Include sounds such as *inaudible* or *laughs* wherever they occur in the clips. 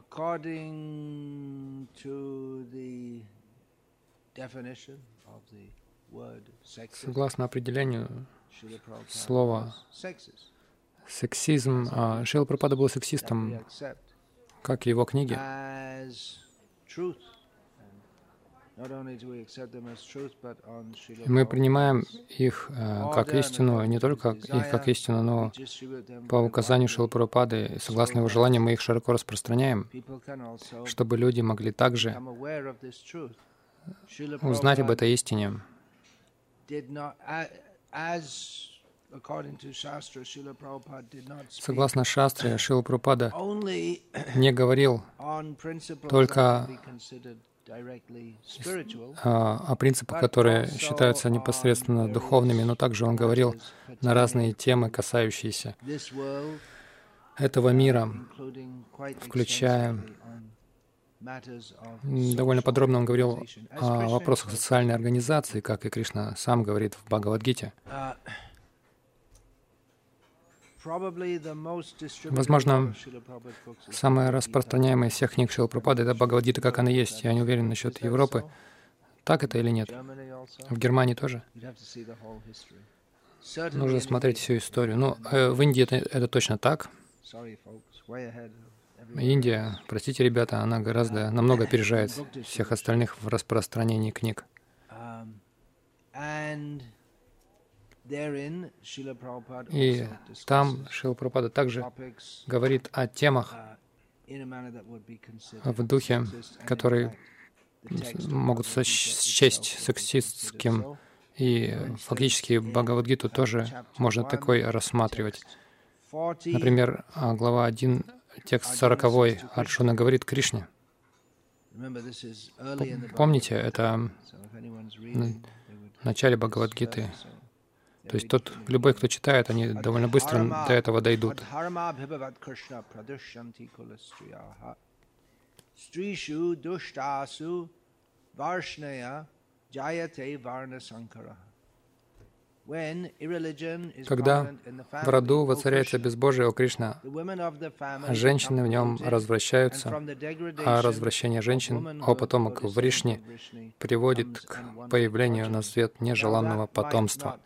according to the definition of the word sexism, Согласно определению слова сексизм, а Шрила Прабхупада был сексистом, как и его книги. Мы принимаем их э, как истину, не только их как истину, но по указанию и согласно его желанию, мы их широко распространяем, чтобы люди могли также. Srila узнать об этой истине. Согласно Шастре, Шрила Прабхупада only не говорил Только- а, о принципах, которые считаются непосредственно духовными, но также он говорил на разные темы, касающиеся этого мира. включая, Довольно подробно он говорил о вопросах социальной организации, как и Кришна сам говорит в Бхагавадгите. Uh, probably the most distributed Возможно, Самая распространяемая из всех книг Шрила Прабхупады — это Бхагавадгита, как она есть. Я не уверен насчет Европы. Так это или нет? В Германии тоже. Нужно смотреть всю историю. Ну, э, в Индии это, это точно так. Индия, простите, ребята, она гораздо, намного опережает *laughs* всех остальных в распространении книг. И там Шрила Прабхупада также говорит о темах uh, в духе, of могут счесть сексистским. И фактически Бхагавадгиту тоже можно такой рассматривать. Например, а, глава 1, текст 40 Арджуна говорит Кришне. Помните, это в начале Бхагавадгиты. То есть тот, любой, кто читает, они довольно быстро до этого дойдут. Adharma bhibhavat Krishna pradushanti kulastriyaha. Strishu Когда в роду воцаряется безбожие, о Кришна, а женщины в нем развращаются, а развращение женщин, о потомок Вришни, приводит к появлению на свет нежеланного потомства.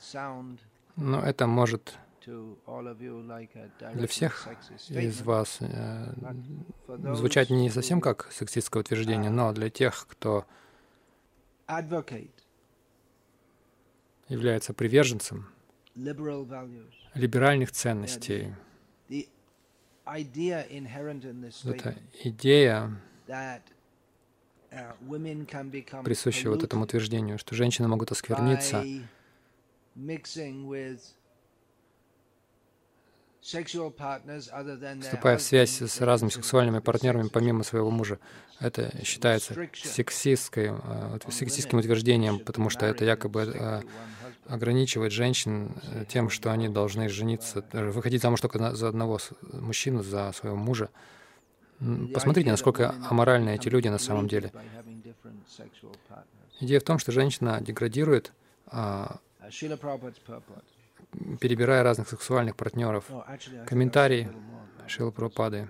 Но это может для всех из вас э, звучать не совсем как сексистское утверждение, но для тех, кто является приверженцем либеральных ценностей. Это идея, присущая вот этому утверждению, что женщины могут оскверниться, вступая в связь с разными сексуальными партнерами помимо своего мужа. Это считается э, сексистским утверждением, потому что это якобы э, ограничивает женщин э, тем, что они должны жениться, выходить замуж только за одного мужчину, за своего мужа. Посмотрите, насколько аморальны эти люди на самом деле. Идея в том, что женщина деградирует, а, перебирая разных сексуальных партнеров. Комментарий Шила Прабхупады.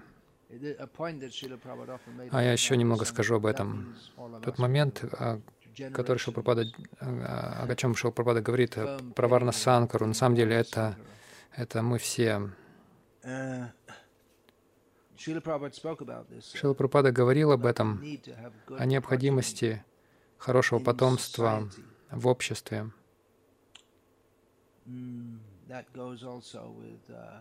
А я еще немного скажу об этом. Тот момент, а, который Шила Прабхупада, а, о чем Шила Прабхупада говорит э, про Варна Санкару, на самом деле это, это мы все. Шила Прабхупада говорил об этом, о необходимости хорошего потомства в обществе. Mm, that goes also with uh,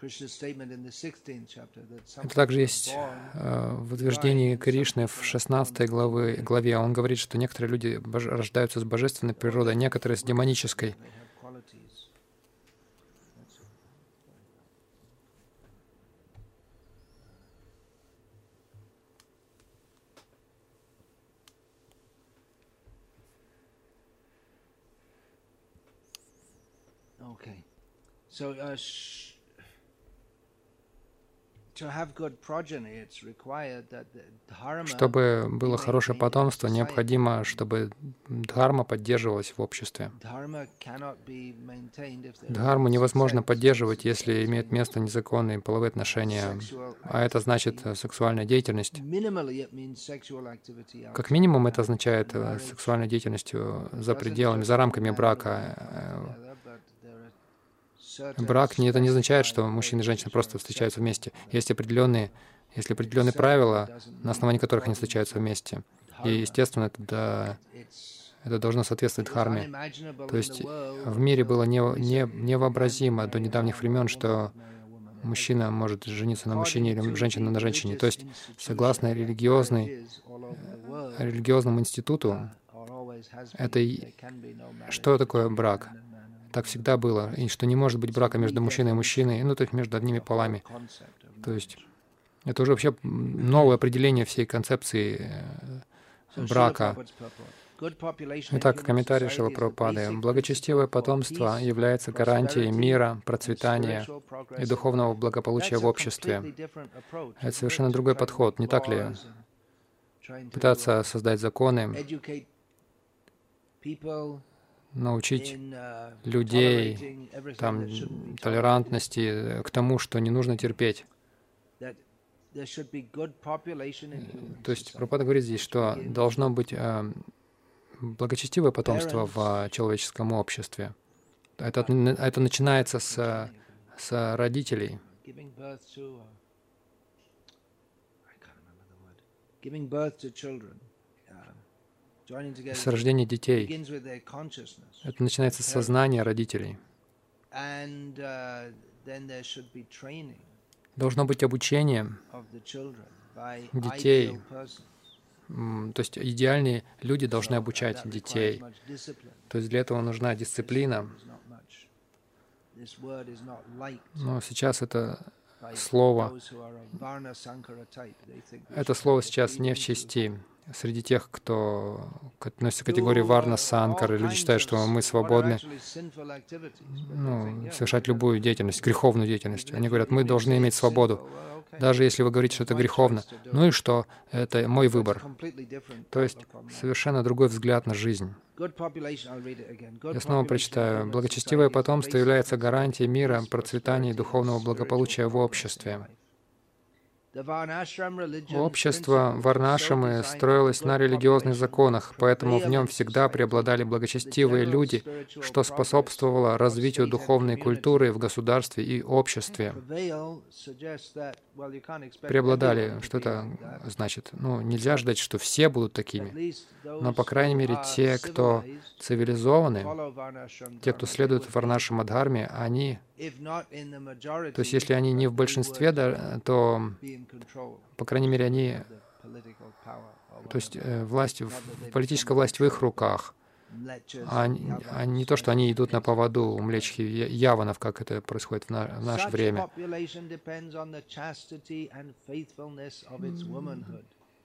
Krishna's statement in the 16th chapter that some Это также есть э, в утверждении Кришны в 16 главы, главе. Он говорит, что некоторые люди рождаются с божественной природой, некоторые с демонической. So, uh, sh- Чтобы было хорошее потомство, необходимо, чтобы дхарма поддерживалась в обществе. Дхарму невозможно поддерживать, если имеют место незаконные половые отношения, а это значит сексуальная деятельность. Как минимум это означает э, сексуальной деятельностью за пределами, за рамками брака. Брак не, это не означает, что мужчина и женщина просто встречаются вместе. Есть определенные, есть определенные правила, на основании которых они встречаются вместе. И, естественно, это, да, это должно соответствовать дхарме. То есть в мире было не, не, невообразимо до недавних времен, что мужчина может жениться на мужчине или женщина на женщине. То есть, согласно религиозной, религиозному институту, это что такое брак? Так всегда было, и что не может быть брака между мужчиной и мужчиной, ну, то есть между одними полами. То есть это уже вообще новое определение всей концепции э, брака. Итак, комментарий Шила Прабхупады. Благочестивое потомство является гарантией мира, процветания и духовного благополучия в обществе. Это совершенно другой подход, не так ли? Пытаться создать законы, научить людей там, толерантности, к тому, что не нужно терпеть. То есть Пропада говорит здесь, что должно быть э, благочестивое потомство в человеческом обществе. Это, это начинается с, с родителей. С рождения детей. Это начинается с сознания родителей. Должно быть обучение детей. То есть идеальные люди должны обучать детей. То есть для этого нужна дисциплина. Но сейчас это слово, это слово сейчас не в чести среди тех, кто относится к категории Варна Санкары, люди считают, что мы свободны ну, совершать любую деятельность, греховную деятельность. Они говорят, мы должны иметь свободу, даже если вы говорите, что это греховно. Ну и что? Это мой выбор. То есть совершенно другой взгляд на жизнь. Я снова прочитаю. Благочестивое потомство является гарантией мира, процветания и духовного благополучия в обществе. Общество Варнашамы строилось на религиозных законах, поэтому в нем всегда преобладали благочестивые люди, что способствовало развитию духовной культуры в государстве и обществе. Преобладали, что это значит? Ну, нельзя ждать, что все будут такими, но, по крайней мере, те, кто цивилизованы, те, кто следует Варнашам Адхарме, они то есть если они не в большинстве, да, то, по крайней мере, они, то есть э, власть, политическая власть в их руках, а, а не то, что они идут на поводу у млечхи яванов, как это происходит в, на, в наше время.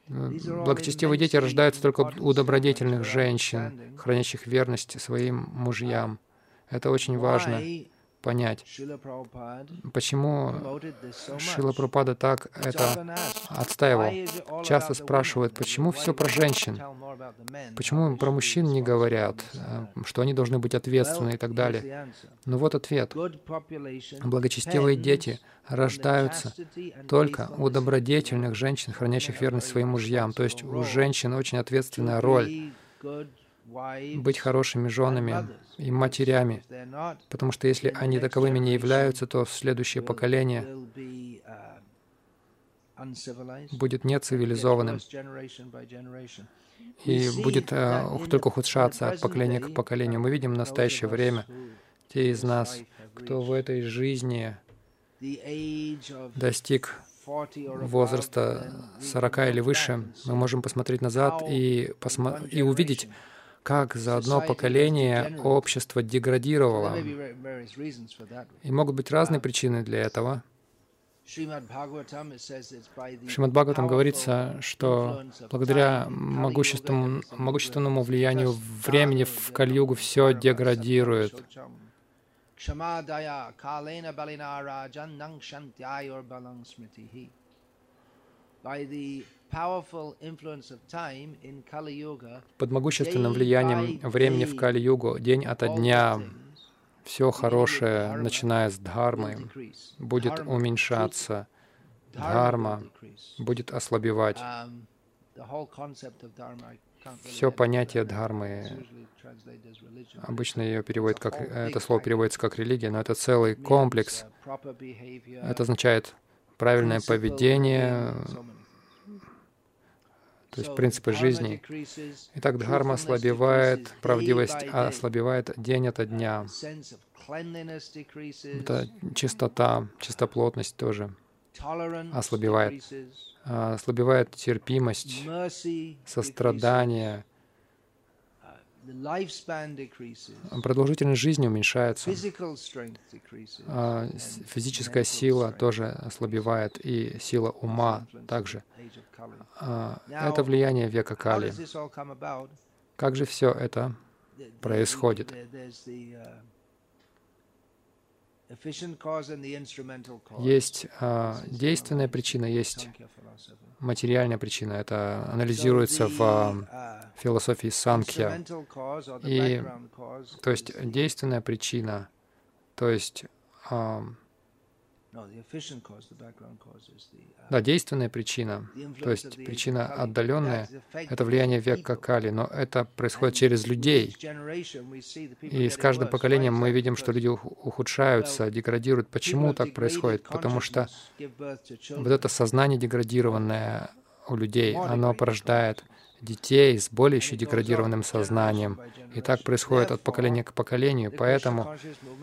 Благочестивые дети рождаются только у добродетельных женщин, хранящих верность своим мужьям. Это очень важно понять, почему Шила Прабхупада так это отстаивал. Часто спрашивают, почему все про женщин, почему про мужчин не говорят, э, что они должны быть ответственны и так далее. Ну вот ответ. Благочестивые дети рождаются только у добродетельных женщин, хранящих верность своим мужьям. То есть у женщин очень ответственная роль быть хорошими женами и матерями, потому что если они таковыми не являются, то следующее поколение будет нецивилизованным. И будет uh, только ухудшаться от поколения к поколению. Мы видим в настоящее время. Те из нас, кто в этой жизни достиг возраста 40 или выше, мы можем посмотреть назад и, посмо и увидеть, как за одно поколение общество деградировало. И могут быть разные причины для этого. В Шримад Бхагаватам говорится, что благодаря могущественному, могущественному влиянию времени в Кальюгу все деградирует. By the Под могущественным влиянием времени в Кали-югу, день ото дня, все хорошее, начиная с дхармы, будет уменьшаться, дхарма будет ослабевать. Um, Все понятие дхармы, обычно ее переводят как, это слово переводится как религия, но это целый комплекс. Uh, Это означает правильное поведение. То есть принципы жизни. Итак, дхарма ослабевает, правдивость day. ослабевает день ото дня. Это чистота, чистоплотность тоже. ослабевает. А, Ослабевает терпимость, сострадание. Продолжительность жизни уменьшается. А, Физическая сила тоже ослабевает, и сила ума также. А, Это влияние века Кали. Как же все это? Происходит? Есть а, действенная причина, есть материальная причина. Это анализируется в а, uh, философии the И, То есть действенная причина, то есть да, действенная причина, то есть причина отдаленная, это влияние века Кали, но это происходит через людей. И с каждым поколением мы видим, что люди ух- ухудшаются, деградируют. Почему так происходит? Потому что вот это сознание деградированное у людей, оно порождает. Детей с более еще деградированным сознанием. И так происходит от поколения к поколению. Поэтому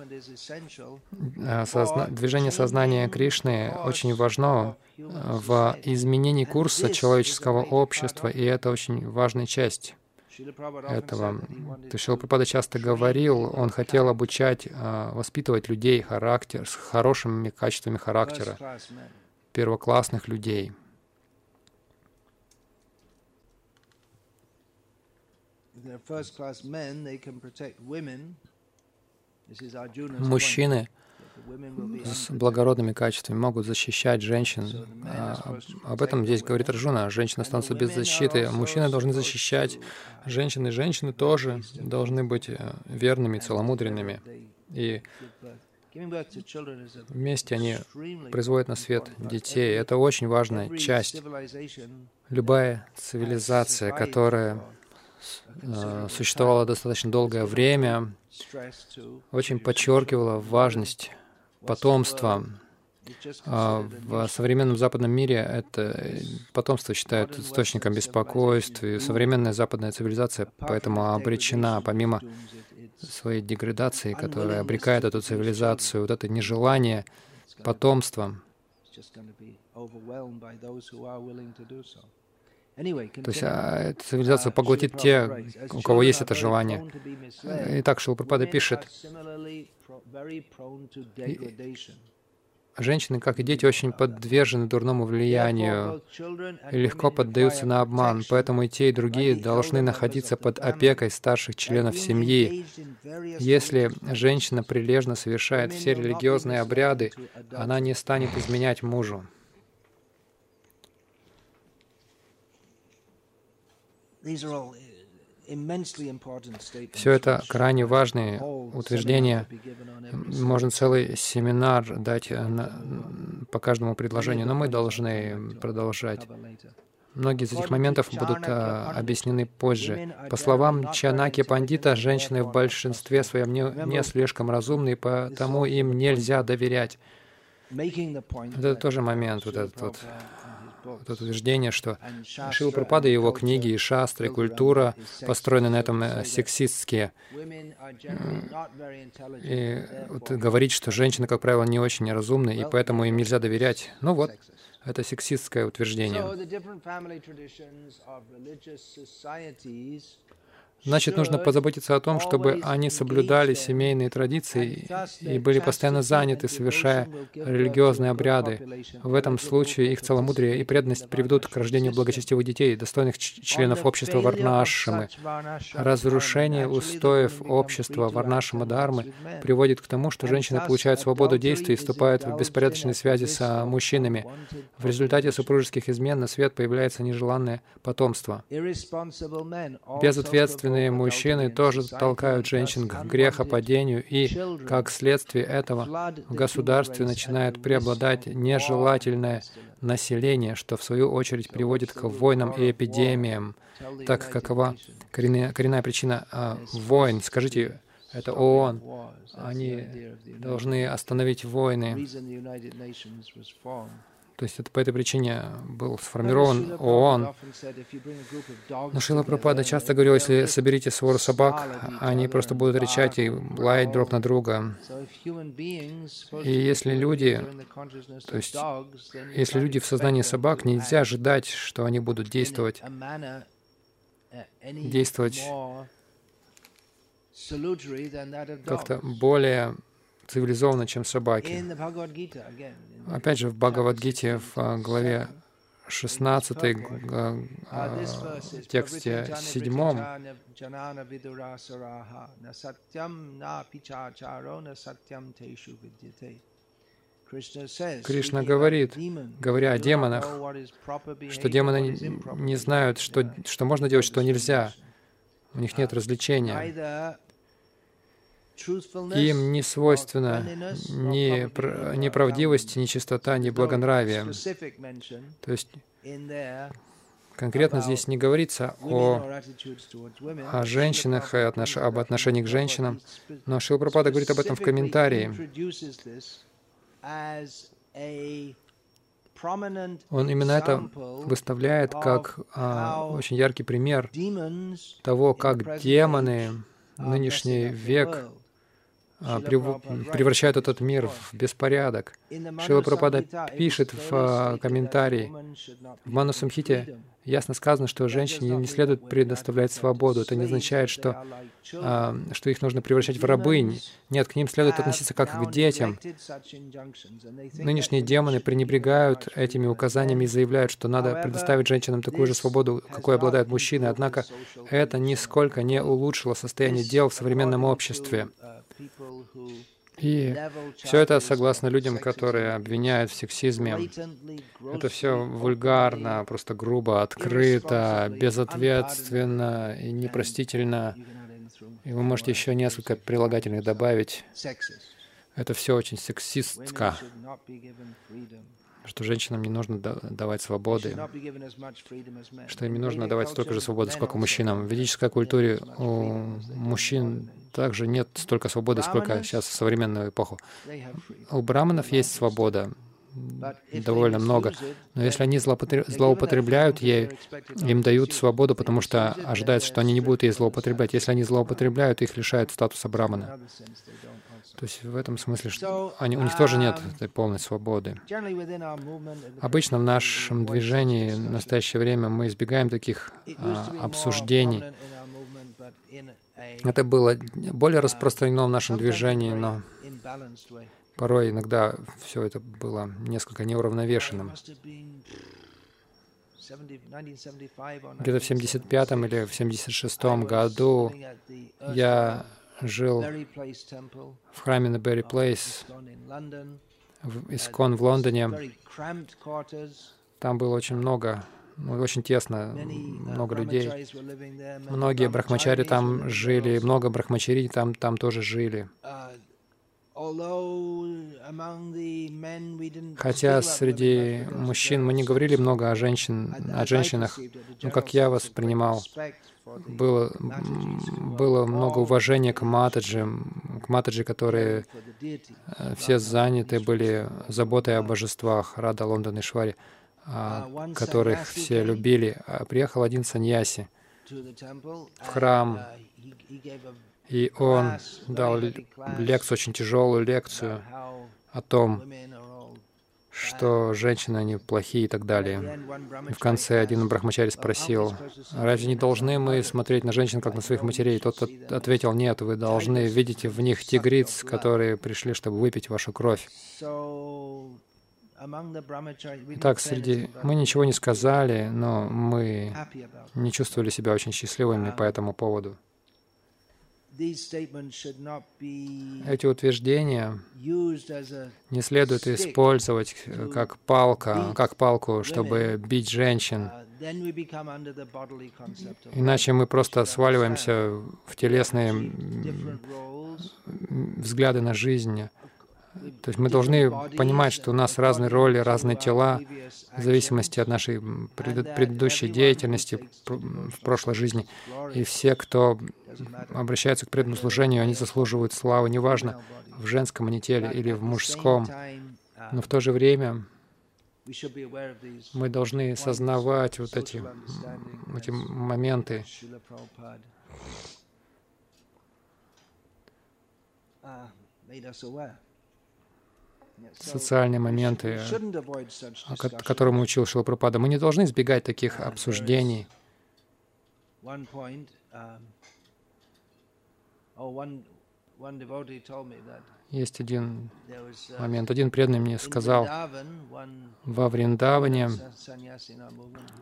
э, созна- движение сознания Кришны очень важно э, в изменении курса человеческого общества, и это очень важная часть этого. Шрила Прабхупада часто говорил, он хотел обучать, а, воспитывать людей, характер, с хорошими качествами характера, первоклассных людей. Мужчины с благородными качествами могут защищать женщин. А, об- этом здесь говорит Арджуна. Женщины останутся без защиты. Мужчины должны защищать женщин, и женщины тоже должны быть э, верными, целомудренными. И вместе они производят на свет детей. Это очень важная часть. Любая цивилизация, которая э, существовала достаточно долгое время, очень подчеркивала важность потомства. А В современном западном мире это потомство считают источником беспокойств, и современная западная цивилизация поэтому обречена, помимо своей деградации, которая обрекает эту цивилизацию, вот это нежелание потомства, то есть а, эта цивилизация Uh, поглотит Srila те, Prabhupada writes, "As у кого есть это желание. Итак, women пишет, degradation. женщины, как и дети, очень подвержены дурному влиянию и легко поддаются на обман, поэтому и те, и другие должны находиться под опекой старших членов семьи. Если женщина прилежно совершает все религиозные обряды, она не станет изменять мужу. Все это крайне важные утверждения. Можно целый семинар дать э, на- по каждому предложению, но мы должны продолжать. Многие из этих моментов будут а, объяснены позже. По словам Чанаки Пандита, женщины в большинстве своем не, не слишком разумны, и потому им нельзя доверять. Вот это тоже момент, вот этот вот, это утверждение, что Шила Прабхупада и его книги, и шастры, культура построены на этом э, сексистские. И вот говорить, что женщины, как правило, не очень разумны, и поэтому им нельзя доверять. Ну вот, это сексистское утверждение. Значит, нужно позаботиться о том, чтобы они соблюдали семейные традиции и были постоянно заняты, совершая религиозные обряды. В этом случае их целомудрие и преданность приведут к рождению благочестивых детей, достойных членов общества Варнашамы. Разрушение устоев общества Варнашама Дharмы приводит к тому, что женщины получают свободу действий и вступают в беспорядочные связи с мужчинами. В результате супружеских измен на свет появляется нежеланное потомство. Безответственные Мужественные мужчины тоже толкают женщин к грехопадению, и, как следствие этого, в государстве начинает преобладать нежелательное население, что в свою очередь приводит к войнам и эпидемиям. Так какова коренная, коренная причина а, войн? Скажите, это ООН. Они должны остановить войны. То есть это по этой причине был сформирован ООН. Но Шила Пропада часто говорил, если соберите свору собак, они просто будут рычать и лаять друг на друга. И если люди, то есть если люди в сознании собак, нельзя ожидать, что они будут действовать, действовать как-то более цивилизованно, чем собаки. Опять же, в Бхагавадгите, в а, главе 16, в тексте 7, Кришна говорит, говоря о демонах, что демоны не знают, что, что можно делать, что нельзя. У них нет развлечения. Им не свойственна ни неправдивость, ни чистота, ни благонравие. То есть конкретно здесь не говорится о, о женщинах и отнош, об отношении к женщинам, но Шилпрапада говорит об этом в комментарии. Он именно это выставляет как а, очень яркий пример того, как демоны нынешний век превращают этот мир в беспорядок. Шила Прабхада пишет в а, комментарии, в Ману Самхите ясно сказано, что женщине не следует предоставлять свободу. Это не означает, что, а, что их нужно превращать в рабынь. Нет, к ним следует относиться как к детям. Нынешние демоны пренебрегают этими указаниями и заявляют, что надо предоставить женщинам такую же свободу, какой обладают мужчины. Однако это нисколько не улучшило состояние дел в современном обществе. И все это согласно людям, которые обвиняют в сексизме. Это все вульгарно, просто грубо, открыто, безответственно и непростительно. И вы можете еще несколько прилагательных добавить. Это все очень сексистка что женщинам не нужно давать свободы, что им не нужно давать столько же свободы, сколько мужчинам. В ведической культуре у мужчин также нет столько свободы, сколько сейчас в современную эпоху. У браманов есть свобода, довольно много. Но если они злоупотребляют ей, им дают свободу, потому что ожидается, что они не будут ей злоупотреблять. Если они злоупотребляют, их лишают статуса брамана. То есть в этом смысле, что они, у них тоже нет um, этой полной свободы. Обычно в нашем движении в настоящее время мы избегаем таких а, обсуждений. Это было более uh, распространено в нашем движении, но порой иногда все это было несколько неуравновешенным. Где-то в 75 или в 76 году я жил в храме на Берри Плейс, в Искон в Лондоне. Там было очень много, ну, очень тесно, много людей. Многие брахмачари там жили, много брахмачари там, там тоже жили. Хотя среди мужчин мы не говорили много о, женщин, о женщинах, но как я воспринимал было, было много уважения к Матаджи, к Матаджи, которые э, все заняты были заботой о божествах Рада Лондон и Швари, которых все любили. А приехал один саньяси в храм, и он дал лекцию, очень тяжелую лекцию о том, что женщины, они плохие и так далее. И в конце один брахмачари спросил, разве не должны мы смотреть на женщин, как на своих матерей? Тот ответил, нет, вы должны видеть в них тигриц, которые пришли, чтобы выпить вашу кровь. Итак, среди... Мы ничего не сказали, но мы не чувствовали себя очень счастливыми по этому поводу. Эти утверждения не следует использовать э, как палка, как палку, чтобы бить женщин. Иначе мы просто сваливаемся в телесные взгляды на жизнь. То есть мы должны понимать, что у нас разные роли, разные тела, в зависимости от нашей предыдущей деятельности в прошлой жизни. И все, кто обращаются к преданному служению, они заслуживают славы, неважно, в женском они теле или в мужском. Но в то же время мы должны сознавать вот эти, эти моменты. социальные моменты, которым учил Шилапрапада. Мы не должны избегать таких обсуждений. Есть один момент. Один преданный мне сказал, во Вриндаване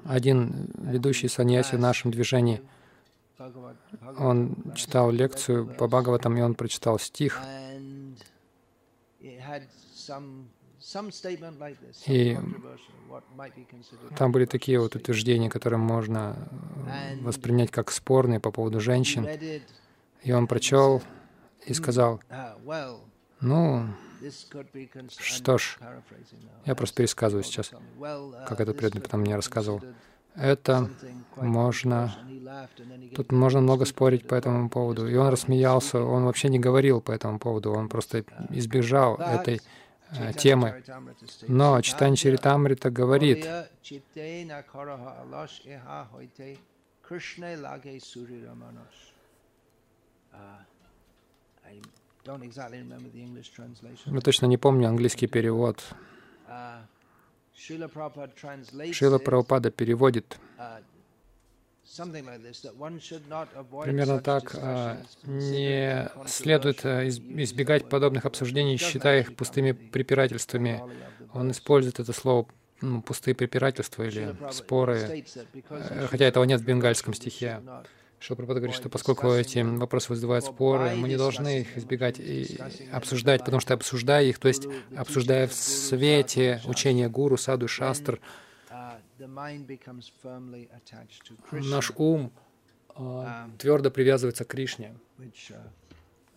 один ведущий саньяси в нашем движении, он читал лекцию по Бхагаватам, и он прочитал стих, и там были такие вот утверждения, которые можно э, воспринять как спорные по поводу женщин. И он прочел и сказал, uh, ну, что ж, я просто пересказываю сейчас, uh, как этот преданный потом мне рассказывал. Это можно... Тут можно много спорить по этому поводу. И он рассмеялся, он вообще не говорил по этому поводу, он просто избежал этой э, темы. Но Читань Чаритамрита говорит, я точно не помню английский перевод. Шила Прабхупада переводит uh, примерно так, не следует а, избегать подобных обсуждений, считая их пустыми препирательствами. Он использует это слово ну, пустые препирательства или споры, э, хотя этого нет в бенгальском стихе. Шилпрапада говорит, что поскольку эти вопросы вызывают споры, мы не должны их избегать и обсуждать, потому что обсуждая их, то есть обсуждая в свете учения гуру, саду, шастр, наш ум а, твердо привязывается к Кришне,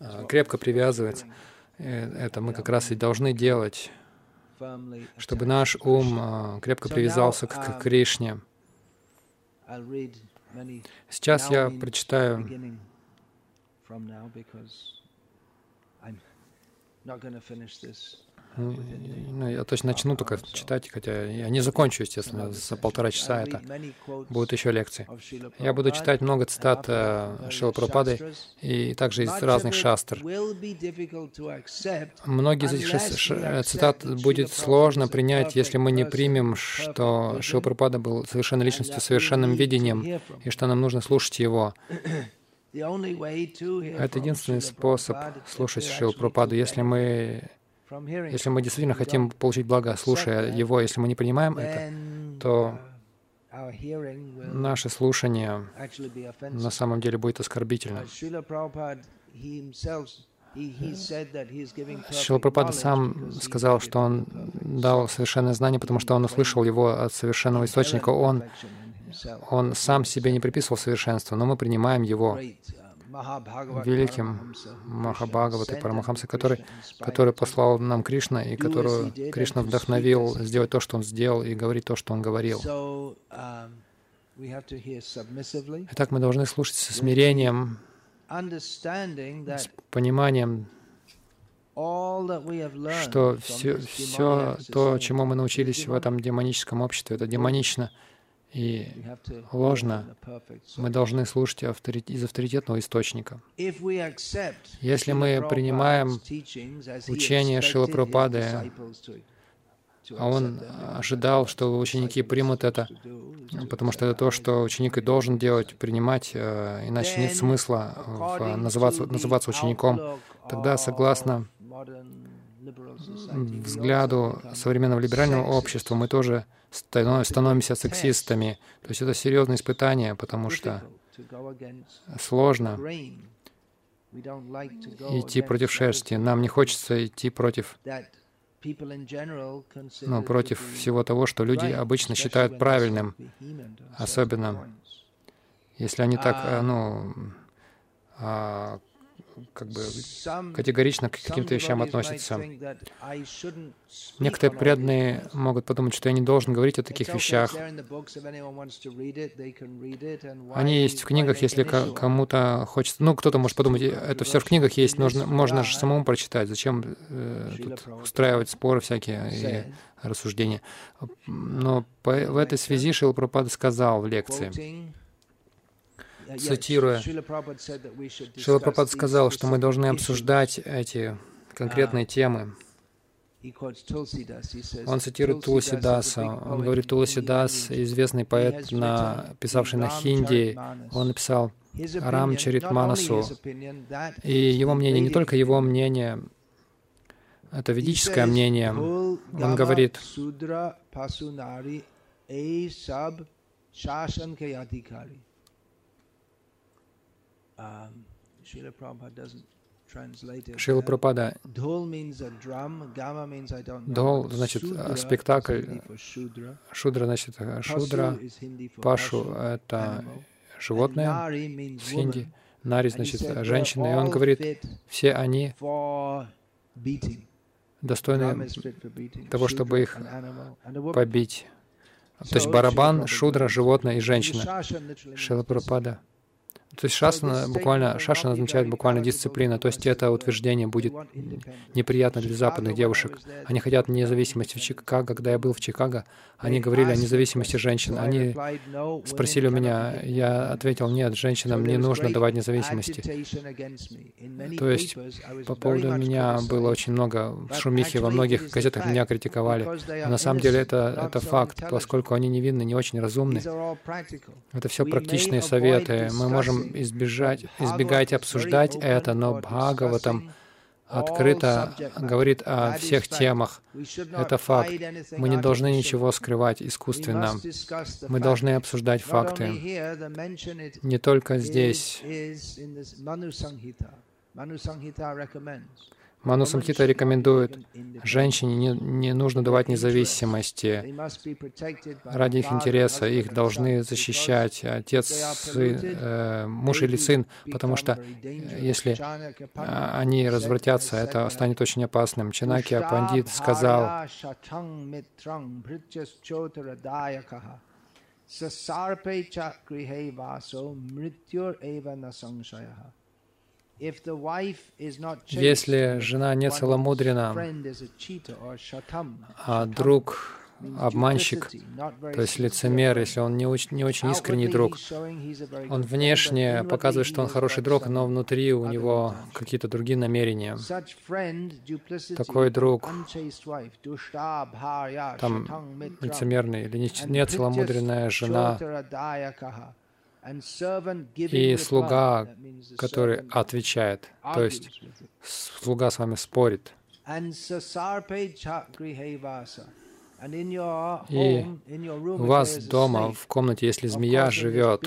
а, крепко привязывается. Э, это мы как раз и должны делать, чтобы наш ум а, крепко привязался к Кришне. Сейчас я прочитаю ну, я точно начну только читать, хотя я не закончу, естественно, за полтора часа это. Будут еще лекции. Я буду читать много цитат э, Шила Прабхупады и также из разных шастр. Многие из этих цитат будет сложно принять, если мы не примем, что Шила Прабхупада был совершенной личностью, совершенным видением, и что нам нужно слушать его. *clears throat* Это единственный способ слушать Шил Прабхупаду. Если мы если мы действительно хотим получить благо, слушая его, если мы не понимаем это, то наше слушание на самом деле будет оскорбительным. Шила Прабхупада сам сказал, что он дал совершенное знание, потому что он услышал его от совершенного источника. Он, он сам себе не приписывал совершенство, но мы принимаем его великим Махабхагаватой Парамахамса, который, который послал нам Кришна, и которого Кришна вдохновил сделать то, что он сделал, и говорить то, что он говорил. Итак, мы должны слушать со смирением, с пониманием, что все, все то, чему мы научились в этом демоническом обществе, это демонично — и ложно, мы должны слушать из авторитетного источника. Если мы принимаем учение Шилапрапады А он ожидал, что ученики примут это, потому что это то, что ученик и должен делать, принимать, э, иначе нет смысла в называться, называться учеником. Тогда, согласно взгляду современного либерального общества, мы тоже становимся сексистами. То есть это серьезное испытание, потому что сложно идти против шерсти. Нам не хочется идти против ну, против всего того, что люди обычно считают правильным, особенно если они так, э, ну, а, как бы категорично к каким-то вещам относятся. Некоторые преданные могут подумать, что я не должен говорить о таких вещах. Они есть в книгах, если кому-то хочется... Ну, кто-то может подумать, это все в книгах есть, нужно, можно же самому прочитать. Зачем э, тут устраивать споры всякие и рассуждения? Но по, в этой связи Шил Пропада сказал в лекции, цитируя, Шила Прабхупад сказал, что мы должны обсуждать эти конкретные темы. Он цитирует Туласидаса. Он говорит, Туласидас, известный поэт, на, писавший на хинди, он написал Рам Чарит Манасу. И его мнение, не только его мнение, это ведическое мнение. Он говорит, Шила Прабхупада. Дол значит спектакль. Шудра значит шудра. Пашу — это животное в хинди. Нари значит женщина. И он говорит, все они достойны того, чтобы их побить. То есть барабан, шудра, животное и женщина. Шила Прабхупада то есть шасана буквально, шашана означает буквально дисциплина, то есть это утверждение будет неприятно для западных девушек. Они хотят независимости в Чикаго. Когда я был в Чикаго, они говорили о независимости женщин. Они спросили у меня, я ответил, нет, женщинам не нужно давать независимости. То есть по поводу меня было очень много шумихи, во многих газетах меня критиковали. Но на самом деле это, это факт, поскольку они невинны, не очень разумны. Это все практичные советы. Мы можем избежать, избегать обсуждать это, но Бхагаватам открыто говорит о всех темах. Это факт. Мы не должны ничего скрывать искусственно. Мы должны обсуждать факты. Не только здесь. Ману Самхита рекомендует, женщине не, не нужно давать независимости ради их интереса. Их должны защищать отец, сын, э, муж или сын, потому что э, если а, они развратятся, это станет очень опасным. Чанакья Пандит сказал, Сасарпе чакрихе мритюр эва насангшаяха. Если жена не целомудрена, а друг обманщик, то есть лицемер, если он не очень, не очень искренний друг, он внешне показывает, что он хороший друг, но внутри у него какие-то другие намерения. Такой друг, там лицемерный или нецеломудренная жена, и слуга, который отвечает, то есть слуга с вами спорит. И у вас дома, в комнате, если змея живет,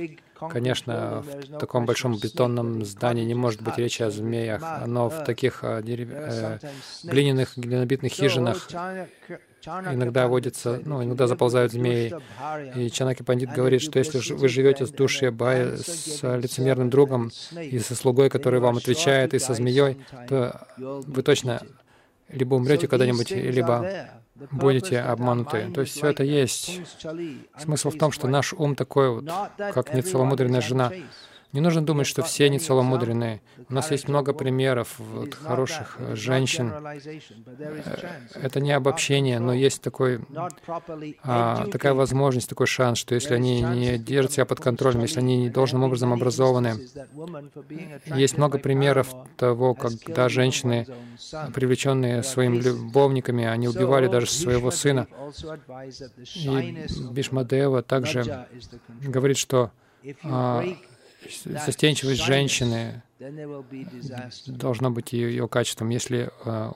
конечно, в таком большом бетонном здании не может быть речи о змеях, но в таких э, дерев... э, глиняных, глинобитных хижинах иногда водятся, ну, иногда заползают змеи. И Чанаки Пандит говорит, что если вы живете с душой Бая, с лицемерным другом, и со слугой, который вам отвечает, и со змеей, то вы точно либо умрете когда-нибудь, либо будете обмануты. То есть все это есть. Смысл в том, что наш ум такой вот, как нецеломудренная жена. Не нужно думать, что все они целомудренные. У нас есть много примеров вот, хороших женщин. Это не обобщение, но есть такой, а, такая возможность, такой шанс, что если они не держат себя под контролем, если они не должным образом образованы, есть много примеров того, когда женщины, привлеченные своими любовниками, они убивали даже своего сына. И Бишмадева также говорит, что а, застенчивость женщины должна быть ее, ее качеством. Если а,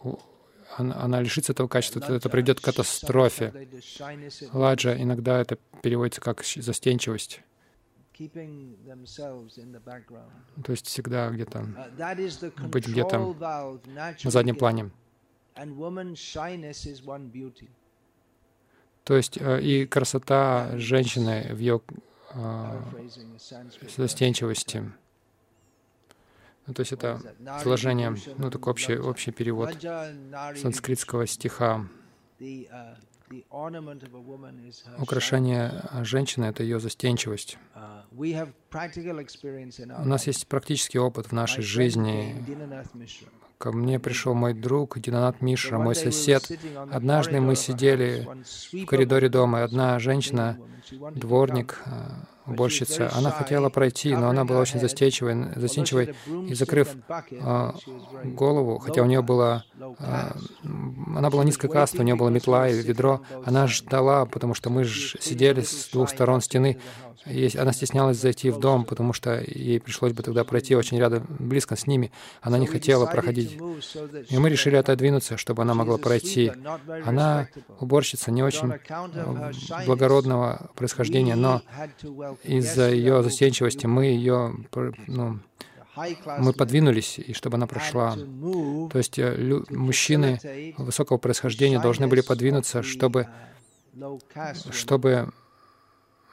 она, она лишится этого качества, то это приведет к катастрофе. Ладжа иногда это переводится как застенчивость. То есть всегда где-то быть где-то на заднем плане. То есть э, и красота женщины в ее застенчивости. Ну, то есть это сложение, ну, такой общий, общий перевод санскритского стиха. Украшение женщины — это ее застенчивость. У нас есть практический опыт в нашей жизни. Ко мне пришел мой друг Динанат Мишра, мой сосед. Однажды мы сидели в коридоре дома, и одна женщина, дворник, уборщица, она хотела пройти, но она была очень застенчивой, застенчивой и закрыв а, голову, хотя у нее была, а, она была низкой каста, у нее была метла и ведро, она ждала, потому что мы сидели с двух сторон стены, и она стеснялась зайти в дом, потому что ей пришлось бы тогда пройти очень рядом, близко с ними. Она не хотела проходить. И мы решили отодвинуться, чтобы она могла пройти. Она уборщица не очень благородного происхождения, но из-за ее застенчивости мы ее, ну, мы подвинулись, и чтобы она прошла. То есть э, мужчины высокого происхождения должны были подвинуться, чтобы, чтобы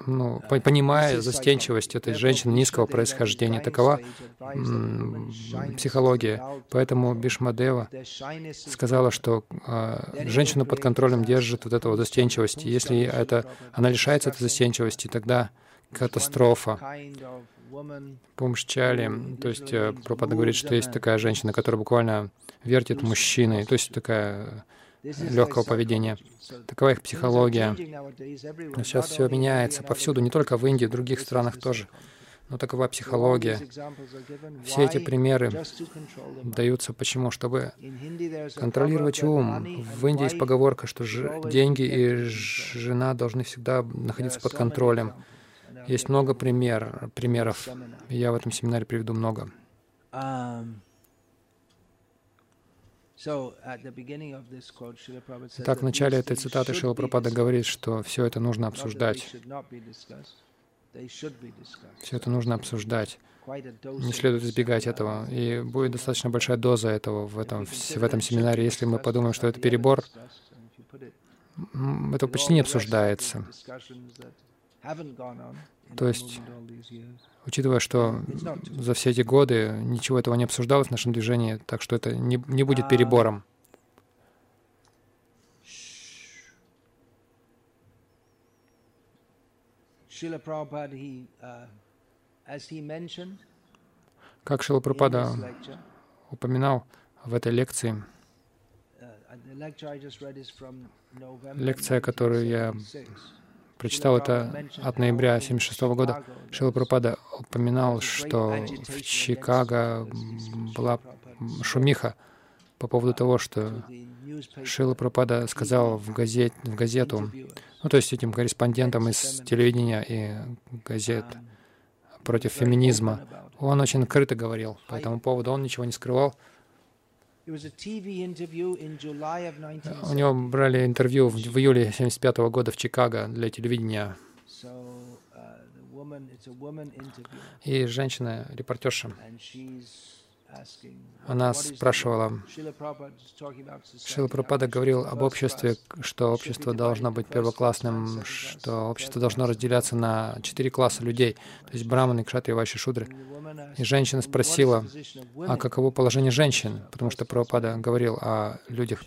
ну, понимая застенчивость этой женщины низкого происхождения, такова психология. Поэтому Бишмадева сказала, что э, женщину под контролем держит вот эта вот застенчивость. Если это, она лишается этой застенчивости, тогда катастрофа. Пумшчали, то есть э, Пропада говорит, что есть такая женщина, которая буквально вертит мужчиной, то есть такая легкого поведения. Такова их психология. Но сейчас все меняется повсюду, не только в Индии, в других странах тоже. Но такова психология. Все эти примеры даются почему? Чтобы контролировать ум. В Индии есть поговорка, что деньги и жена должны всегда находиться под контролем. Есть много пример, примеров. Я в этом семинаре приведу много. Так, в начале этой цитаты Шила Прабхада говорит, что все это нужно обсуждать. Все это нужно обсуждать. Не следует избегать этого. И будет достаточно большая доза этого в этом, в этом семинаре. Если мы подумаем, что это перебор, это почти не обсуждается. То есть, учитывая, что за все эти годы ничего этого не обсуждалось в нашем движении, так что это не, не будет перебором. Как Шила Прабхупада упоминал в этой лекции, лекция, которую я прочитал это от ноября 1976 года, Шила Пропада упоминал, что в Чикаго была шумиха по поводу того, что Шила Пропада сказал в, газет, в газету, ну то есть этим корреспондентам из телевидения и газет против феминизма. Он очень открыто говорил по этому поводу, он ничего не скрывал. У него брали интервью в, в июле 1975 года в Чикаго для телевидения. Uh, И женщина, репортерша. Она спрашивала, Шила Прабхупада говорил об обществе, что общество должно быть первоклассным, что общество должно разделяться на четыре класса людей, то есть браманы, кшатри, вайши, шудры. И женщина спросила, а каково положение женщин, потому что Прабхупада говорил о людях,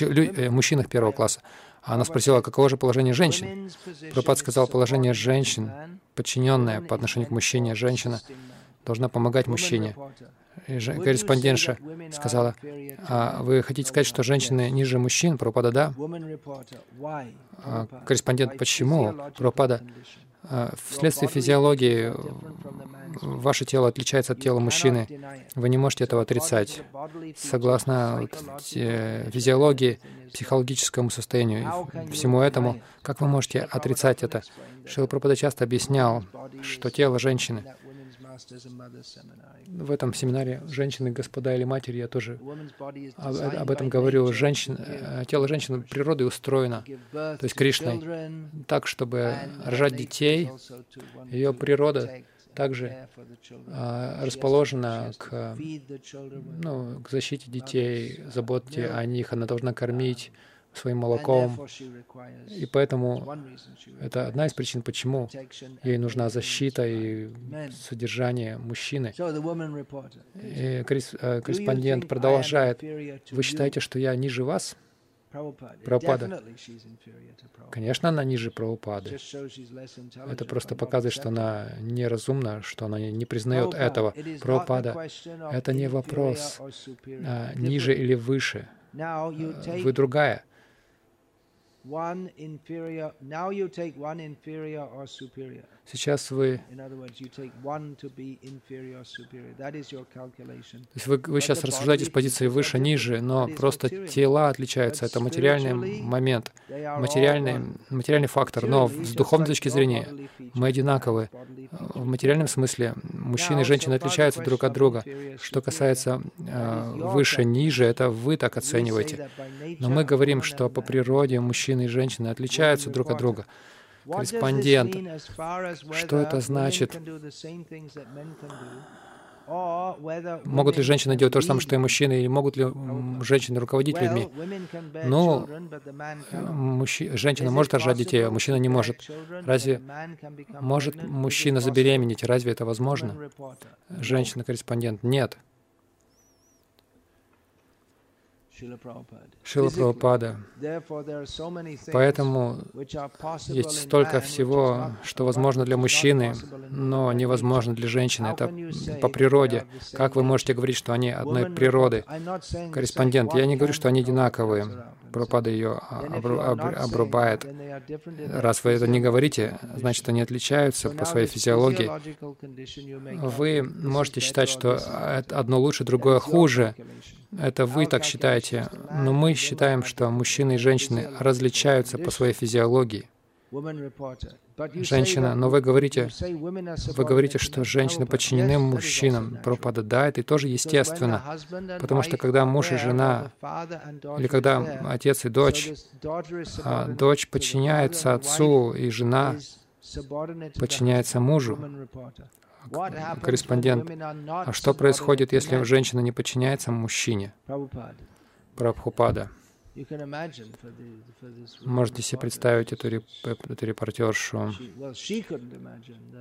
лю, э, мужчинах первого класса. А она спросила, каково же положение женщин. Прабхупад сказал, положение женщин, подчиненное по отношению к мужчине, женщина должна помогать мужчине. Корреспондентша сказала, а вы хотите сказать, что женщины ниже мужчин? Пропада, да? А, корреспондент, почему? Пропада, а, вследствие физиологии ваше тело отличается от тела мужчины. Вы не можете этого отрицать. Согласно физиологии, психологическому состоянию, всему этому, как вы можете отрицать это? Шила Прабхупада часто объяснял, что тело женщины в этом семинаре «Женщины, господа или матери» я тоже об, об этом говорю. Женщин, э, тело женщины природой устроено, то есть Кришной, так, чтобы рожать детей. Ее природа также а, расположена к, ну, к защите детей, заботе о них. Она должна кормить своим молоком. И поэтому это одна из причин, почему ей нужна защита и содержание мужчины. И э, корреспондент продолжает, «Вы считаете, что я ниже вас?» Прабхупада. Конечно, она ниже Прабхупады. Это просто показывает, что она неразумна, что она не признает этого. Прабхупада — это не вопрос а, ниже или выше. Вы другая. one inferior. Now you take one inferior or superior. Сейчас вы... То есть вы, вы сейчас рассуждаете с позиции выше-ниже, но просто тела отличаются. Это материальный момент, материальный, материальный фактор. Но с духовной точки зрения мы одинаковы. В материальном смысле мужчины и женщины отличаются друг от друга. Что касается э, выше-ниже, это вы так оцениваете. Но мы говорим, что по природе мужчины и женщины отличаются друг от друга корреспондент. Что это значит? Могут ли женщины делать то же самое, что и мужчины, или могут ли женщины руководить людьми? Ну, мужчи... женщина может рожать детей, а мужчина не может. Разве может мужчина забеременеть? Разве это возможно? Женщина-корреспондент? Нет. Шила Прабхупада. Поэтому есть столько всего, что возможно для мужчины, но невозможно для женщины. Это по природе. Как вы можете говорить, что они одной природы? Корреспондент, я не говорю, что они одинаковые. Прабхупада ее обрубает. Раз вы это не говорите, значит, они отличаются по своей физиологии. Вы можете считать, что одно лучше, другое хуже. Это вы так считаете, но мы считаем, что мужчины и женщины различаются по своей физиологии. Женщина, но вы говорите, вы говорите, что женщины подчинены мужчинам. Пропада, да, это тоже естественно. Потому что когда муж и жена, или когда отец и дочь, а дочь подчиняется отцу, и жена подчиняется мужу, корреспондент, а что происходит, если женщина не подчиняется мужчине? Прабхупада. Можете себе представить эту, реп эту репортершу.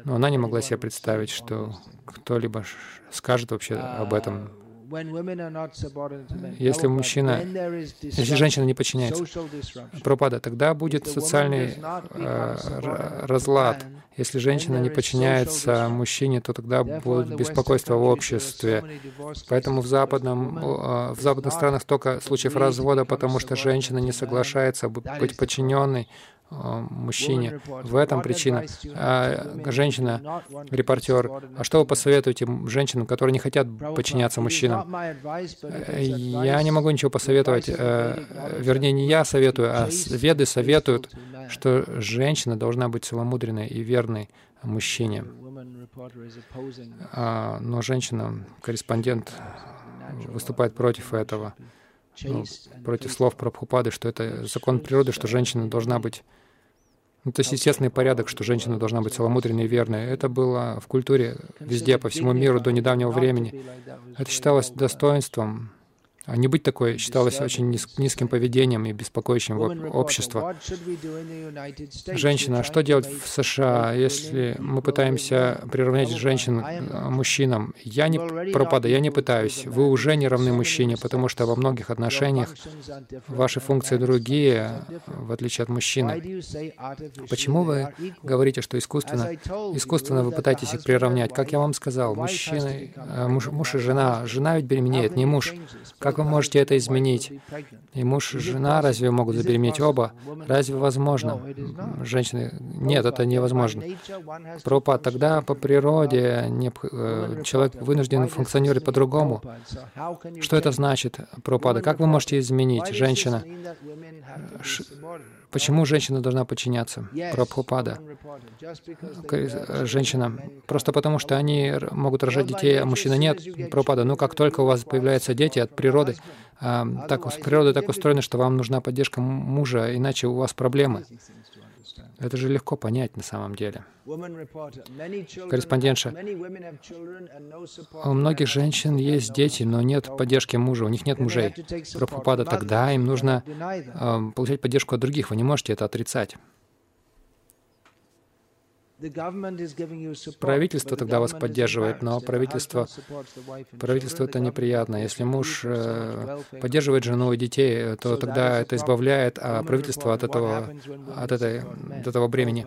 Но она не могла себе представить, что кто-либо скажет вообще об этом если мужчина, если женщина не подчиняется пропада, тогда будет социальный э, разлад. Если женщина не подчиняется мужчине, то тогда будет беспокойство в обществе. Поэтому в, западном, э, в западных странах столько случаев развода, потому что женщина не соглашается быть подчиненной мужчине. В этом причина. А женщина, репортер, а что вы посоветуете женщинам, которые не хотят подчиняться мужчинам? Э, я не могу ничего посоветовать. Э, вернее, не я советую, а веды советуют, что женщина должна быть целомудренной и верной мужчине. А, но женщина, корреспондент, выступает против этого, ну, против слов Прабхупады, что это закон природы, что женщина должна быть Ну, то естественный порядок, что женщина должна быть целомудренной и верной. Это было в культуре везде, по всему миру до недавнего времени. Это считалось достоинством а не быть такой считалось очень низ, низким поведением и беспокоящим общество. Женщина, а что делать в США, если мы пытаемся приравнять женщин к мужчинам? Я не пропада, я не пытаюсь. Вы уже не равны мужчине, потому что во многих отношениях ваши функции другие, в отличие от мужчины. Почему вы говорите, что искусственно? Искусственно вы пытаетесь их приравнять. Как я вам сказал, мужчины, э, муж, муж и жена. Жена ведь беременеет, не муж. Как вы можете это изменить? И муж и жена разве могут забеременеть оба? Разве возможно? Женщины, нет, это невозможно. Пропа, тогда по природе э, человек вынужден функционировать по-другому. Что это значит, пропада? Как вы можете изменить женщина? Почему женщина должна подчиняться? Прабхупада. Женщина. Просто потому, что они могут рожать детей, а мужчина нет. Прабхупада. Но как только у вас появляются дети от природы, а, так, природа так устроена, что вам нужна поддержка мужа, иначе у вас проблемы. Это же легко понять на самом деле. Корреспондентша. У многих женщин есть дети, но нет поддержки мужа, у них нет мужей. Прабхупада, тогда им нужно э, получать поддержку от других, вы не можете это отрицать. Правительство тогда вас поддерживает, но правительство, правительство это неприятно. Если муж э, поддерживает жену и детей, то тогда это избавляет а правительство от этого, от, этой, от этого бремени.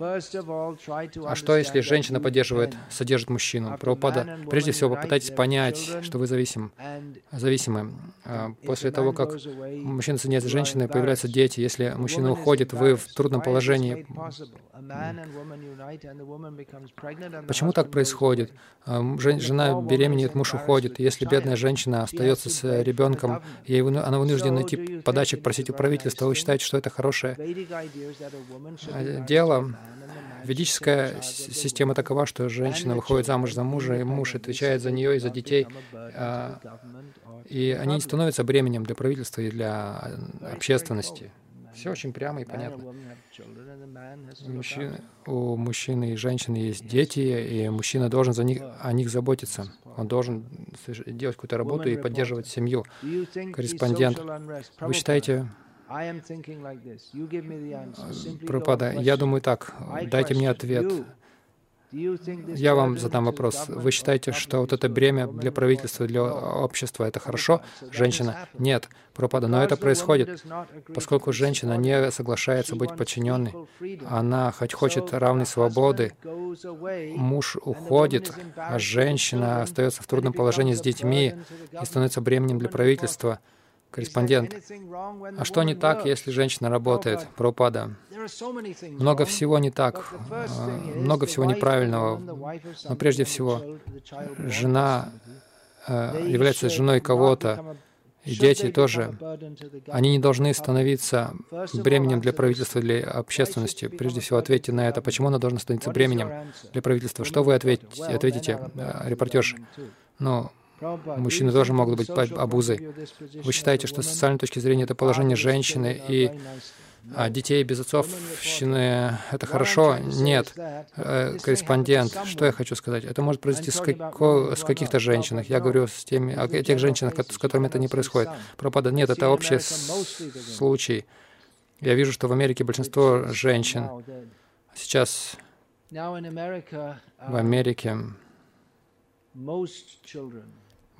А что, если женщина поддерживает, содержит мужчину? Прабхупада, прежде всего попытайтесь понять, что вы зависим, зависимы. А после того, как мужчина соединяется с женщиной, появляются дети. Если мужчина уходит, вы в трудном положении. Почему так происходит? А, жена беременеет, муж уходит. Если бедная женщина остается с ребенком, ей она вынуждена найти подачек, просить у правительства, вы считаете, что это хорошее дело? Ведическая система такова, что женщина выходит замуж за мужа, и муж отвечает за нее и за детей, а, и они не становятся бременем для правительства и для общественности. Все очень прямо и понятно. Мужчина, у мужчины и женщины есть дети, и мужчина должен за них, о них заботиться. Он должен делать какую-то работу и поддерживать семью. Корреспондент, вы считаете, Пропада, я думаю так, дайте мне ответ. Я вам задам вопрос. Вы считаете, что вот это бремя для правительства, для общества, это хорошо? Женщина? Нет, пропада. Но это происходит, поскольку женщина не соглашается быть подчиненной. Она хоть хочет равной свободы. Муж уходит, а женщина остается в трудном положении с детьми и становится бременем для правительства. Корреспондент. А что не так, если женщина работает? Пропада. Много всего не так, а, много всего неправильного. Но прежде всего, жена э, является женой кого-то, и дети тоже. Они не должны становиться бременем для правительства, для общественности. Прежде всего, ответьте на это. Почему она должна становиться бременем для правительства? Что вы ответите, ответите э, репортерш? Ну, Мужчины тоже могут быть обузой. Вы считаете, что с социальной точки зрения это положение женщины и а детей без отцовщины — это хорошо? Нет. Э, корреспондент, что я хочу сказать? Это может произойти с, како, с каких-то женщинах. Я говорю с теми, о тех женщинах, с которыми это не происходит. Пропада. Нет, это общий случай. Я вижу, что в Америке большинство женщин сейчас в Америке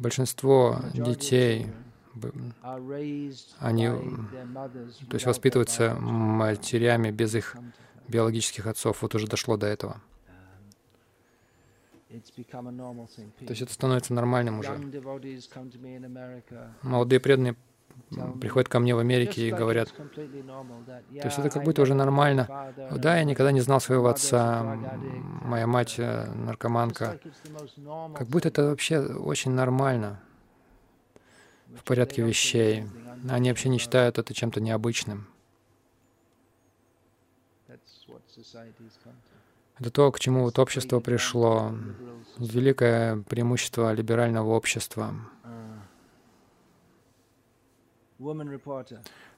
большинство детей, они, то есть воспитываются матерями без их биологических отцов. Вот уже дошло до этого. То есть это становится нормальным уже. Молодые преданные приходят ко мне в Америке и говорят, то есть это как будто уже нормально. Да, я никогда не знал своего отца, моя мать э, наркоманка. Как будто это вообще очень нормально в порядке вещей. Они вообще не считают это чем-то необычным. Это то, к чему вот общество пришло. Великое преимущество либерального общества.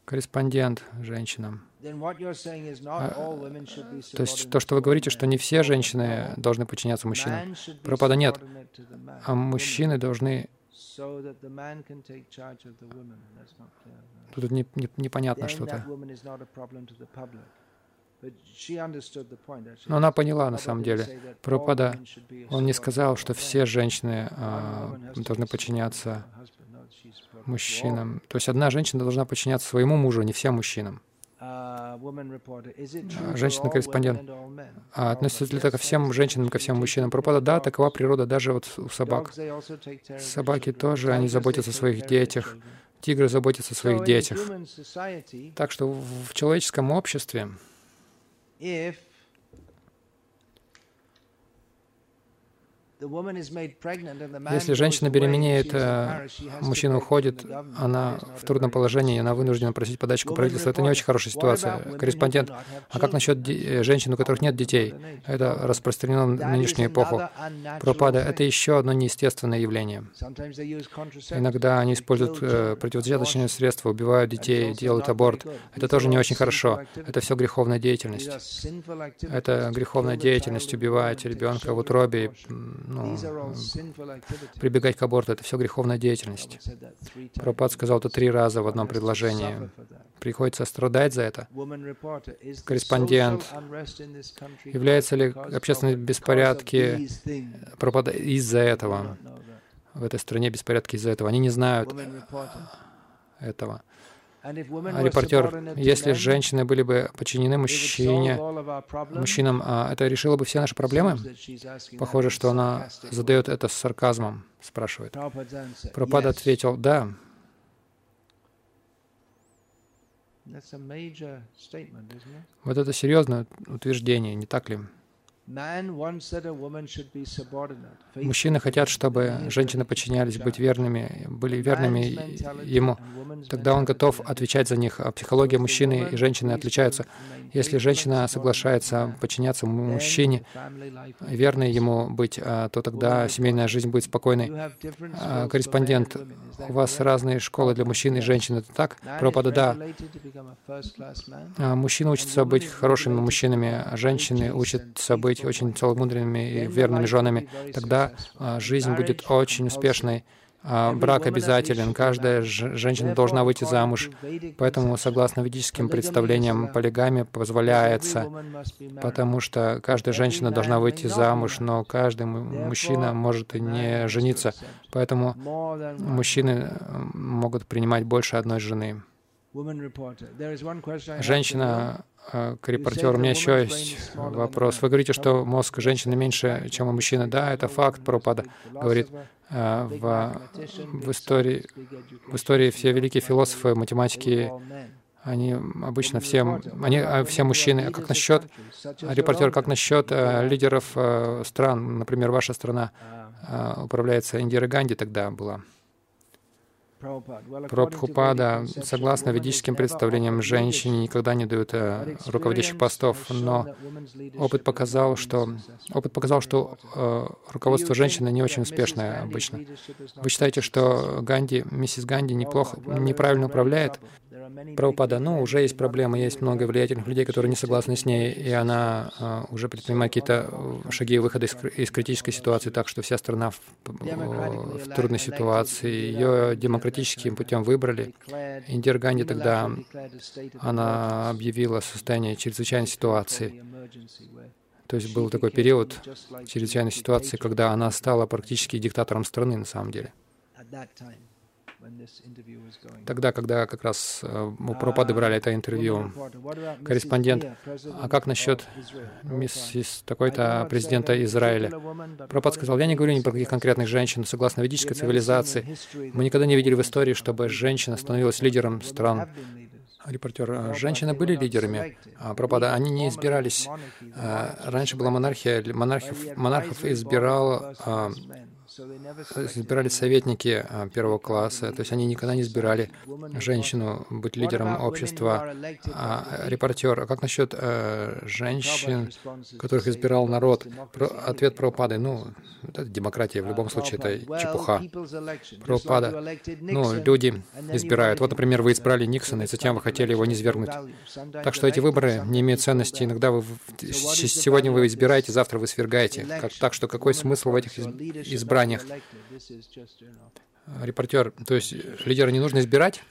Корреспондент, женщина. А, то есть то, что вы говорите, что не все женщины должны подчиняться мужчинам. Пропада нет. А мужчины должны... Тут не, не, непонятно что-то. Но она поняла на самом деле. Пропада, он не сказал, что все женщины а, должны подчиняться мужчинам. То есть одна женщина должна подчиняться своему мужу, не всем мужчинам. А, женщина-корреспондент. А относится ли это ко всем женщинам, ко всем мужчинам? Пропада, да, такова природа даже вот у собак. Собаки тоже, они заботятся о своих детях. Тигры заботятся о своих детях. Так что в человеческом обществе Если женщина беременеет, э, мужчина уходит, она в трудном положении, она вынуждена просить подачку правительства. Это не очень хорошая ситуация. Корреспондент, а как насчет э, женщин, у которых нет детей? Это распространено в нынешнюю эпоху. Пропада — это еще одно неестественное явление. Иногда они используют э, противозачаточные средства, убивают детей, делают аборт. Это тоже не очень хорошо. Это все греховная деятельность. Это греховная деятельность, убивать ребенка в утробе, ну, прибегать к аборту — это все греховная деятельность. Пропад сказал это три раза в одном предложении. Приходится страдать за это. Корреспондент. Являются ли общественные беспорядки Пропада из-за этого? В этой стране беспорядки из-за этого. Они не знают этого. Репортер, если женщины были бы подчинены мужчине, мужчинам, а это решило бы все наши проблемы? Похоже, что она задает это с сарказмом, спрашивает. Пропад ответил, да. Вот это серьезное утверждение, не так ли? Мужчины хотят, чтобы женщины подчинялись, быть верными, были верными ему. Тогда он готов отвечать за них. А психология мужчины и женщины отличаются. Если женщина соглашается подчиняться мужчине, верной ему быть, а, то тогда семейная жизнь будет спокойной. А, корреспондент, у вас разные школы для мужчин и женщин, это так? Пропада, да. Мужчины учатся быть хорошими мужчинами, а женщины учатся быть быть очень целомудренными и верными женами, тогда а, жизнь будет очень успешной. А, брак обязателен, каждая женщина должна выйти замуж. Поэтому, согласно ведическим представлениям, полигамия позволяется, потому что каждая женщина должна выйти замуж, но каждый мужчина может и не жениться. Поэтому мужчины могут принимать больше одной жены. Женщина к репортеру. У меня еще есть вопрос. Вы говорите, что мозг женщины меньше, чем у мужчины. Да, это факт. Пропада говорит, а, в, в, истории, в истории все великие философы, математики, они обычно все, они, а, все мужчины. А как насчет, репортер, как насчет лидеров стран? Например, ваша страна управляется Индира Ганди тогда была. Прабхупада, согласно ведическим представлениям, женщине никогда не дают э, руководящих постов, но опыт показал, что, опыт показал, что э, руководство женщины не очень успешное обычно. Вы считаете, что Ганди, миссис Ганди неплохо, неправильно управляет? Прабхупада, ну, уже есть проблемы, есть много влиятельных людей, которые не согласны с ней, и она uh, уже предпринимает какие-то э, шаги выхода из, из критической ситуации, так что вся страна в, в трудной ситуации. Ее демократическим путем выбрали. Индира Ганди тогда, она объявила состояние чрезвычайной ситуации. То есть был такой период чрезвычайной ситуации, когда она стала практически диктатором страны на самом деле тогда, когда как раз э, у Пропады брали это интервью. Корреспондент, а как насчет миссис такой-то президента Израиля? Пропад сказал, я не говорю ни про каких конкретных женщин, согласно ведической цивилизации. Мы никогда не видели в истории, чтобы женщина становилась лидером стран. Репортер, «А женщины были лидерами а Пропада, они не избирались. А, раньше была монархия, монархов, монархов избирал избирали советники а, первого класса, то есть они никогда не избирали женщину быть лидером общества. А репортер, а как насчет э, женщин, которых избирал народ? Про, ответ Прабхупады, ну, это демократия, в любом случае это чепуха. Прабхупада, ну, люди избирают. Вот, например, вы избрали Никсона, и затем вы хотели его не свергнуть. Так что эти выборы не имеют ценности. Иногда вы сегодня вы избираете, завтра вы свергаете. Как, так что какой смысл в этих избраниях? Репортер, то есть лидера не нужно избирать?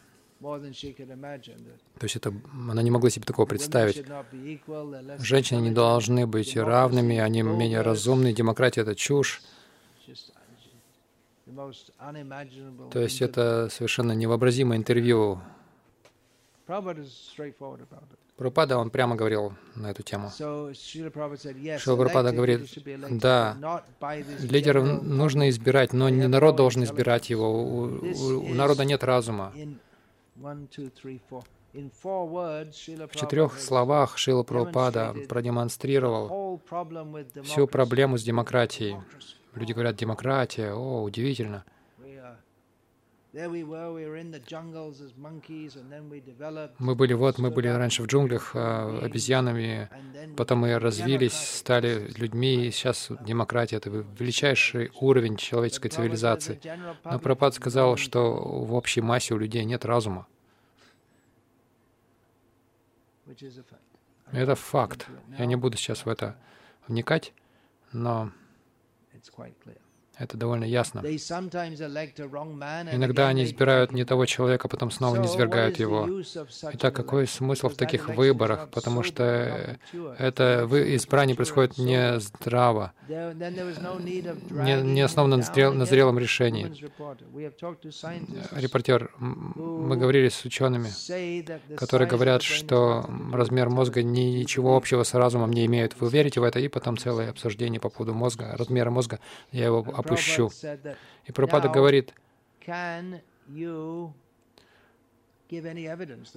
То есть это, она не могла себе такого представить. Женщины не должны быть равными, они менее разумны, демократия — это чушь. То есть это совершенно невообразимое интервью. Прабхупада, он прямо говорил на эту тему. Шила Прабхупада говорит, да, лидеров нужно избирать, но не народ должен избирать его. У, у, у народа нет разума. В четырех словах Шила Прабхупада продемонстрировал всю проблему с демократией. Люди говорят, демократия, о, удивительно. Мы были вот, мы были раньше в джунглях э, обезьянами, потом мы развились, стали людьми, и сейчас демократия — это величайший уровень человеческой цивилизации. Но Пропад сказал, что в общей массе у людей нет разума. Это факт. Я не буду сейчас в это вникать, но это довольно ясно. Иногда они избирают не того человека, потом снова не свергают его. Итак, какой смысл в таких выборах? Потому что это избрание происходит не здраво, не, не основано на, зрел, на зрелом решении. Репортер, мы говорили с учеными, которые говорят, что размер мозга ничего общего с разумом не имеет. Вы верите в это? И потом целое обсуждение по поводу мозга, размера мозга. Я его опущу. И Прабхупада говорит,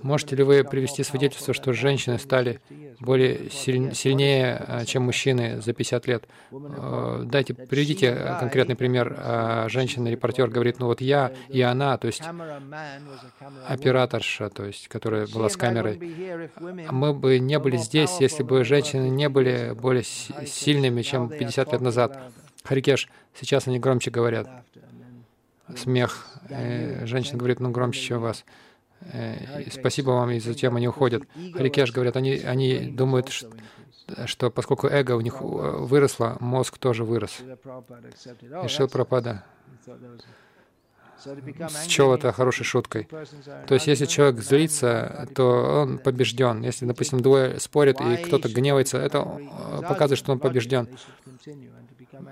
Можете ли вы привести свидетельство, что женщины стали более силь, сильнее, а, чем мужчины за 50 лет? Э, дайте, приведите конкретный пример. А, Женщина-репортер говорит, ну вот я и она, то есть операторша, то есть, которая была с камерой. Мы бы не были здесь, если бы женщины не были более сильными, чем 50 лет назад. Харикеш, сейчас они громче говорят. Смех. Э, женщина говорит, ну громче, чем вас. Э, спасибо вам, и затем они уходят. Харикеш говорят, они, они думают, что, что поскольку эго у них э, выросло, мозг тоже вырос. И Шил Пропада счел это хорошей шуткой. То есть, если человек злится, то он побежден. Если, допустим, двое спорят, и кто-то гневается, это показывает, что он побежден.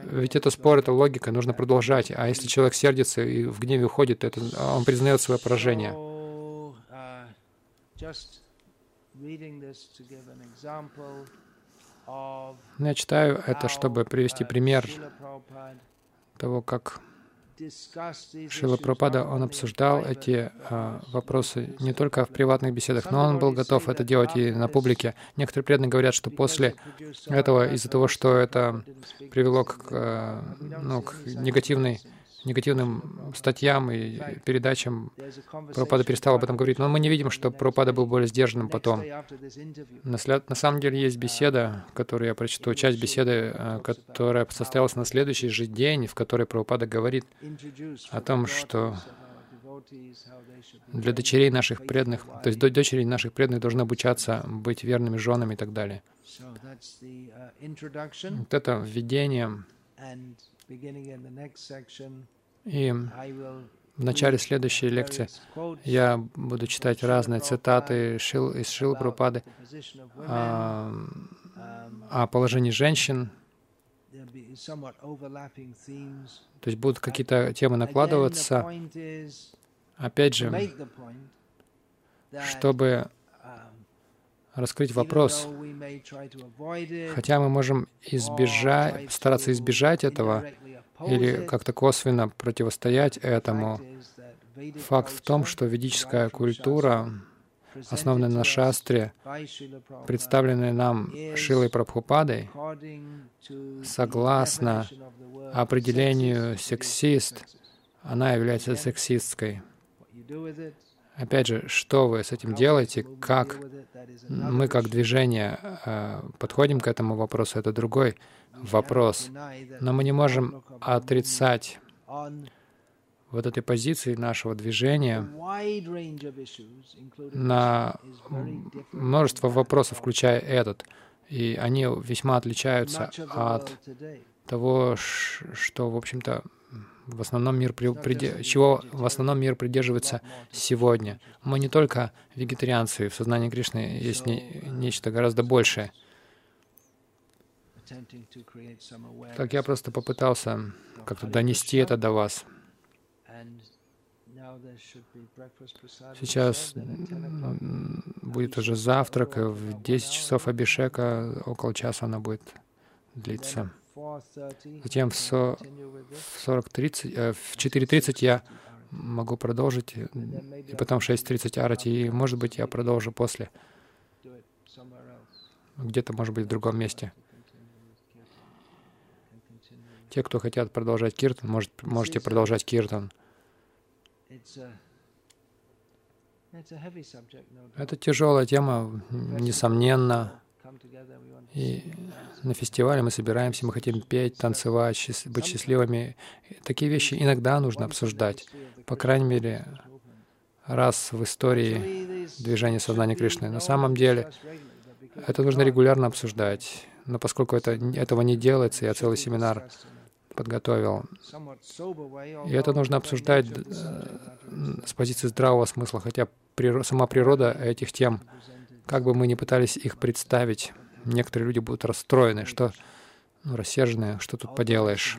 Ведь это спор, это логика, нужно продолжать. А если человек сердится и в гневе уходит, это он признает свое поражение. Я читаю это, чтобы привести пример того, как Шила Пропада, он обсуждал эти а, вопросы не только в приватных беседах, но он был готов это делать и на публике. Некоторые преданные говорят, что после этого, из-за того, что это привело к, а, ну, к негативной негативным статьям и передачам Прабхупада перестал об этом говорить. Но мы не видим, что Прабхупада был более сдержанным потом. На, на самом деле есть беседа, которую я прочту, часть беседы, э, которая состоялась на следующий же день, в которой Прабхупада говорит о том, что для дочерей наших преданных, то есть дочерей наших преданных должны обучаться быть верными женами и так далее. Вот это введение и в начале следующей лекции я буду читать разные цитаты Шил, из Шил Прабхупады о, о положении женщин. То есть будут какие-то темы накладываться. Опять же, чтобы раскрыть вопрос. Хотя мы можем избежать, стараться избежать этого или как-то косвенно противостоять этому, факт в том, что ведическая культура основанные на шастре, представленные нам Шилой Прабхупадой, согласно определению сексист, она является сексистской. Опять же, что вы с этим делаете, как мы как движение э, подходим к этому вопросу, это другой вопрос. Но мы не можем отрицать вот этой позиции нашего движения на множество вопросов, включая этот. И они весьма отличаются от того, что, в общем-то, в основном мир приде... чего в основном мир придерживается сегодня. Мы не только вегетарианцы, в сознании Кришны есть не... нечто гораздо большее. Так я просто попытался как-то донести это до вас. Сейчас будет уже завтрак, и в 10 часов Абишека, около часа она будет длиться. Затем в 40.30, э, в 4.30 я могу продолжить, и потом в 6.30 арати, и, может быть, я продолжу после, где-то, может быть, в другом месте. Те, кто хотят продолжать киртан, может, можете продолжать киртан. Это тяжелая тема, несомненно. И на фестивале мы собираемся, мы хотим петь, танцевать, быть счастливыми. Такие вещи иногда нужно обсуждать. По крайней мере, раз в истории движения сознания Кришны. На самом деле, это нужно регулярно обсуждать. Но поскольку это, этого не делается, я целый семинар подготовил. И это нужно обсуждать э, с позиции здравого смысла, хотя сама природа этих тем, как бы мы ни пытались их представить, некоторые люди будут расстроены, что ну, рассерженные, что тут поделаешь.